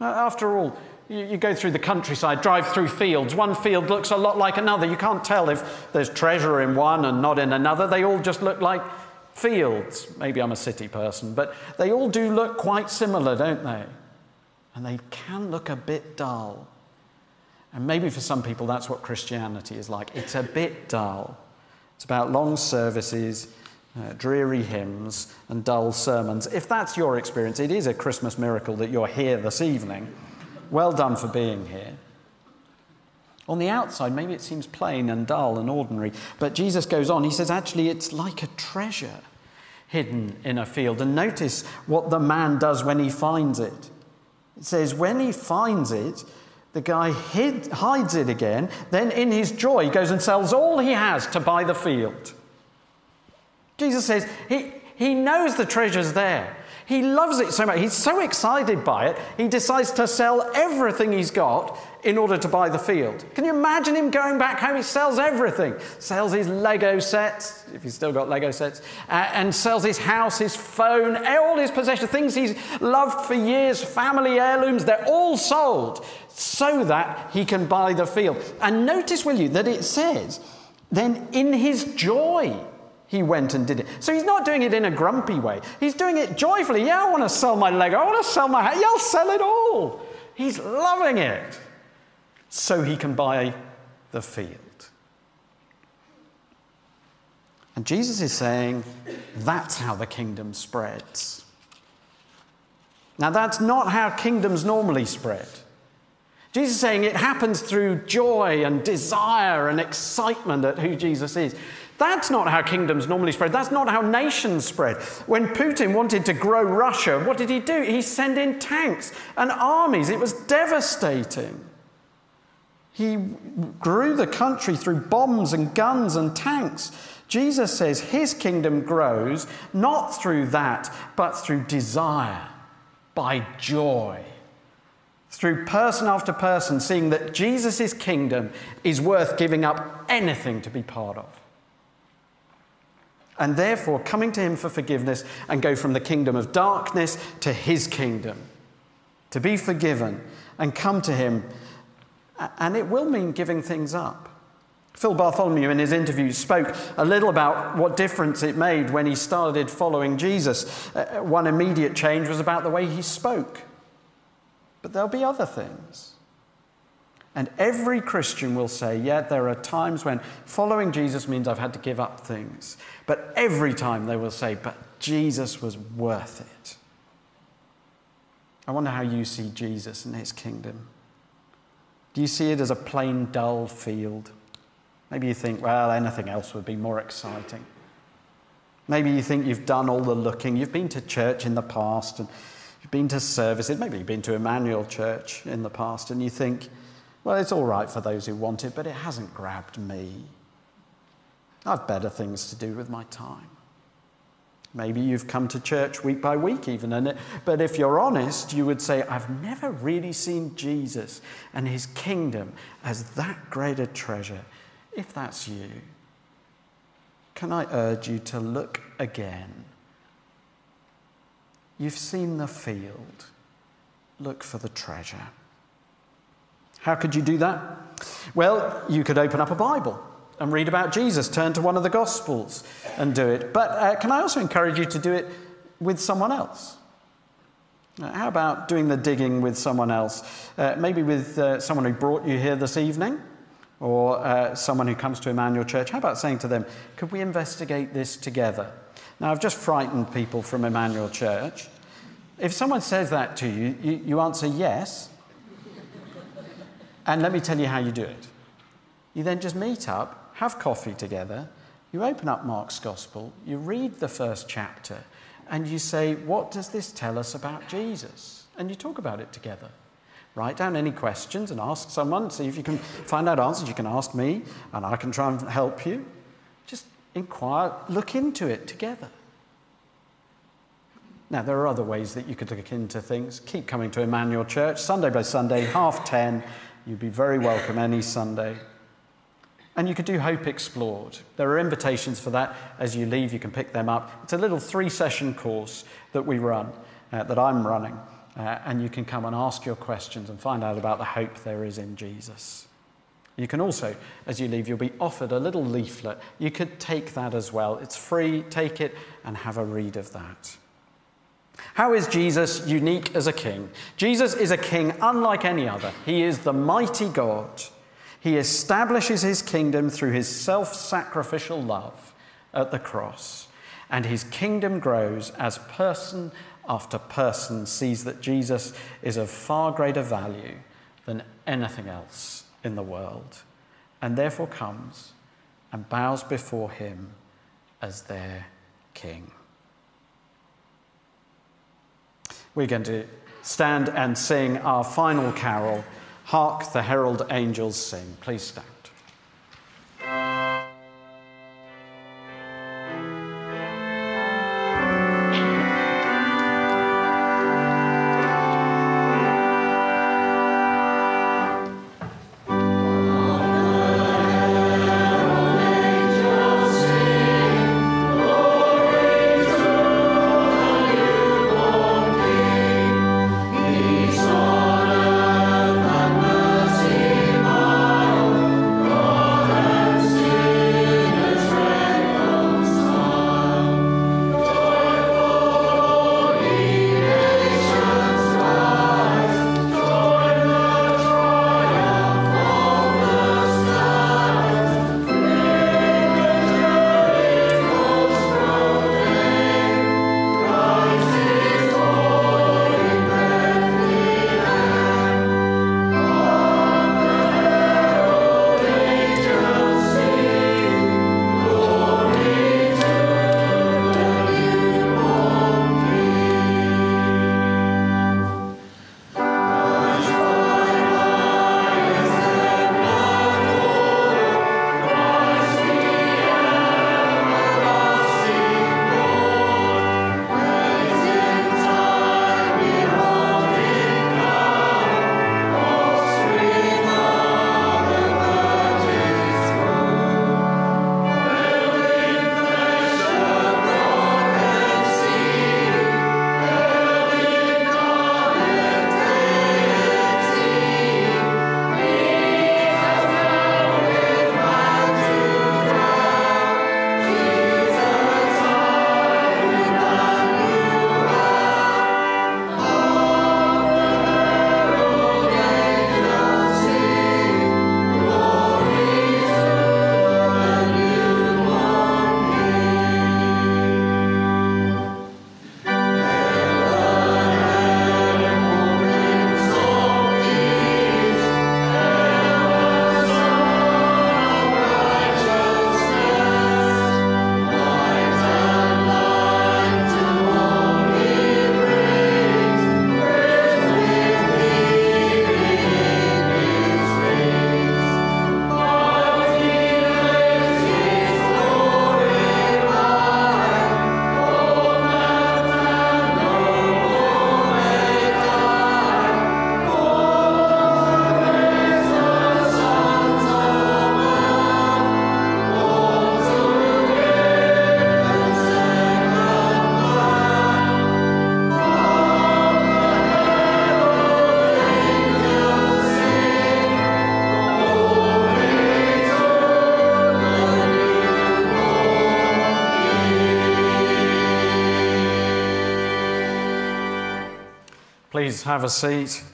After all, you, go through the countryside, drive through fields. One field looks a lot like another. You can't tell if there's treasure in one and not in another. They all just look like fields. Maybe I'm a city person, but they all do look quite similar, don't they? And they can look a bit dull. And maybe for some people, that's what Christianity is like. It's a bit dull. It's about long services, uh, dreary hymns, and dull sermons. If that's your experience, it is a Christmas miracle that you're here this evening. Well done for being here. On the outside, maybe it seems plain and dull and ordinary, but Jesus goes on. He says, actually, it's like a treasure hidden in a field. And notice what the man does when he finds it. It says, when he finds it, the guy hid, hides it again. Then, in his joy, he goes and sells all he has to buy the field. Jesus says he, he knows the treasure's there. He loves it so much. He's so excited by it, he decides to sell everything he's got in order to buy the field. Can you imagine him going back home? He sells everything. Sells his Lego sets, if he's still got Lego sets, uh, and sells his house, his phone, all his possessions, things he's loved for years, family heirlooms, they're all sold so that he can buy the field. And notice, will you, that it says, then in his joy, he went and did it. So he's not doing it in a grumpy way. He's doing it joyfully. Yeah, I want to sell my Lego. I want to sell my house. Yeah, I'll sell it all. He's loving it. So he can buy the field. And Jesus is saying that's how the kingdom spreads. Now, that's not how kingdoms normally spread. Jesus is saying it happens through joy and desire and excitement at who Jesus is. That's not how kingdoms normally spread. That's not how nations spread. When Putin wanted to grow Russia, what did he do? He sent in tanks and armies. It was devastating. He grew the country through bombs and guns and tanks. Jesus says his kingdom grows not through that, but through desire, by joy. Through person after person, seeing that Jesus' kingdom is worth giving up anything to be part of. And therefore, coming to him for forgiveness and go from the kingdom of darkness to his kingdom. To be forgiven and come to him and it will mean giving things up. Phil Bartholomew, in his interview, spoke a little about what difference it made when he started following Jesus. One immediate change was about the way he spoke. But there'll be other things. And every Christian will say, yeah, there are times when following Jesus means I've had to give up things. But every time they will say, but Jesus was worth it. I wonder how you see Jesus and his kingdom. Do you see it as a plain, dull field? Maybe you think, well, anything else would be more exciting. Maybe you think you've done all the looking. You've been to church in the past and you've been to services. Maybe you've been to Emmanuel Church in the past and you think, well, it's all right for those who want it, but it hasn't grabbed me. I've better things to do with my time. Maybe you've come to church week by week, even. And but if you're honest, you would say, I've never really seen Jesus and his kingdom as that great a treasure. If that's you, can I urge you to look again? You've seen the field, look for the treasure. How could you do that? Well, you could open up a Bible and read about Jesus. Turn to one of the Gospels and do it. But uh, can I also encourage you to do it with someone else? How about doing the digging with someone else? Uh, maybe with uh, someone who brought you here this evening or uh, someone who comes to Emmanuel Church. How about saying to them, could we investigate this together? Now, I've just frightened people from Emmanuel Church. If someone says that to you, you, you answer yes. And let me tell you how you do it. You then just meet up have coffee together, you open up Mark's Gospel, you read the first chapter, and you say, What does this tell us about Jesus? And you talk about it together. Write down any questions and ask someone, see if you can find out answers. You can ask me, and I can try and help you. Just inquire, look into it together. Now, there are other ways that you could look into things. Keep coming to Emmanuel Church, Sunday by Sunday, half 10. You'd be very welcome any Sunday. And you could do Hope Explored. There are invitations for that. As you leave, you can pick them up. It's a little three session course that we run, uh, that I'm running. Uh, and you can come and ask your questions and find out about the hope there is in Jesus. You can also, as you leave, you'll be offered a little leaflet. You could take that as well. It's free, take it and have a read of that. How is Jesus unique as a king? Jesus is a king unlike any other. He is the mighty God he establishes his kingdom through his self sacrificial love at the cross. And his kingdom grows as person after person sees that Jesus is of far greater value than anything else in the world, and therefore comes and bows before him as their king. We're going to stand and sing our final carol. Hark the herald angels sing. Please stand. Have a seat.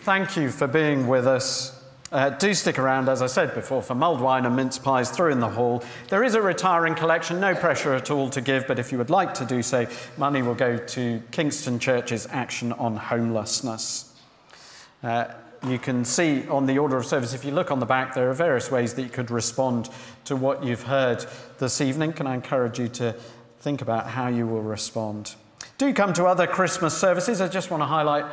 Thank you for being with us. Uh, do stick around, as I said before, for mulled wine and mince pies through in the hall. There is a retiring collection, no pressure at all to give, but if you would like to do so, money will go to Kingston Churches Action on Homelessness. Uh, you can see on the order of service, if you look on the back, there are various ways that you could respond to what you've heard this evening. Can I encourage you to think about how you will respond? Do come to other Christmas services. I just want to highlight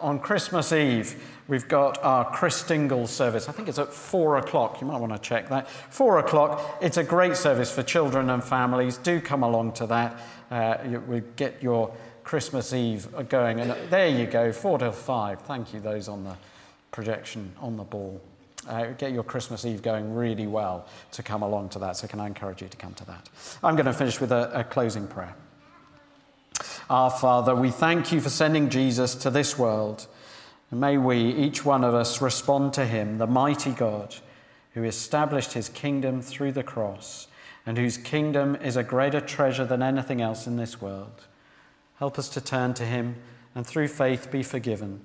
on Christmas Eve, we've got our Chris Christingle service. I think it's at four o'clock. You might want to check that. Four o'clock. It's a great service for children and families. Do come along to that. Uh, we get your Christmas Eve going. And there you go, four to five. Thank you, those on the projection on the ball. Uh, get your Christmas Eve going really well to come along to that. So, can I encourage you to come to that? I'm going to finish with a, a closing prayer. Our Father, we thank you for sending Jesus to this world. And may we, each one of us, respond to him, the mighty God who established his kingdom through the cross and whose kingdom is a greater treasure than anything else in this world. Help us to turn to him and through faith be forgiven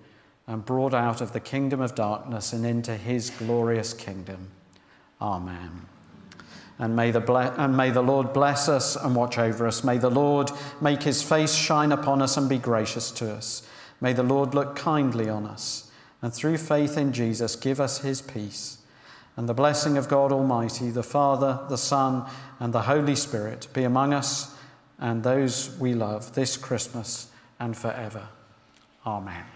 and brought out of the kingdom of darkness and into his glorious kingdom. Amen. And may, the ble- and may the Lord bless us and watch over us. May the Lord make his face shine upon us and be gracious to us. May the Lord look kindly on us and through faith in Jesus give us his peace. And the blessing of God Almighty, the Father, the Son, and the Holy Spirit be among us and those we love this Christmas and forever. Amen.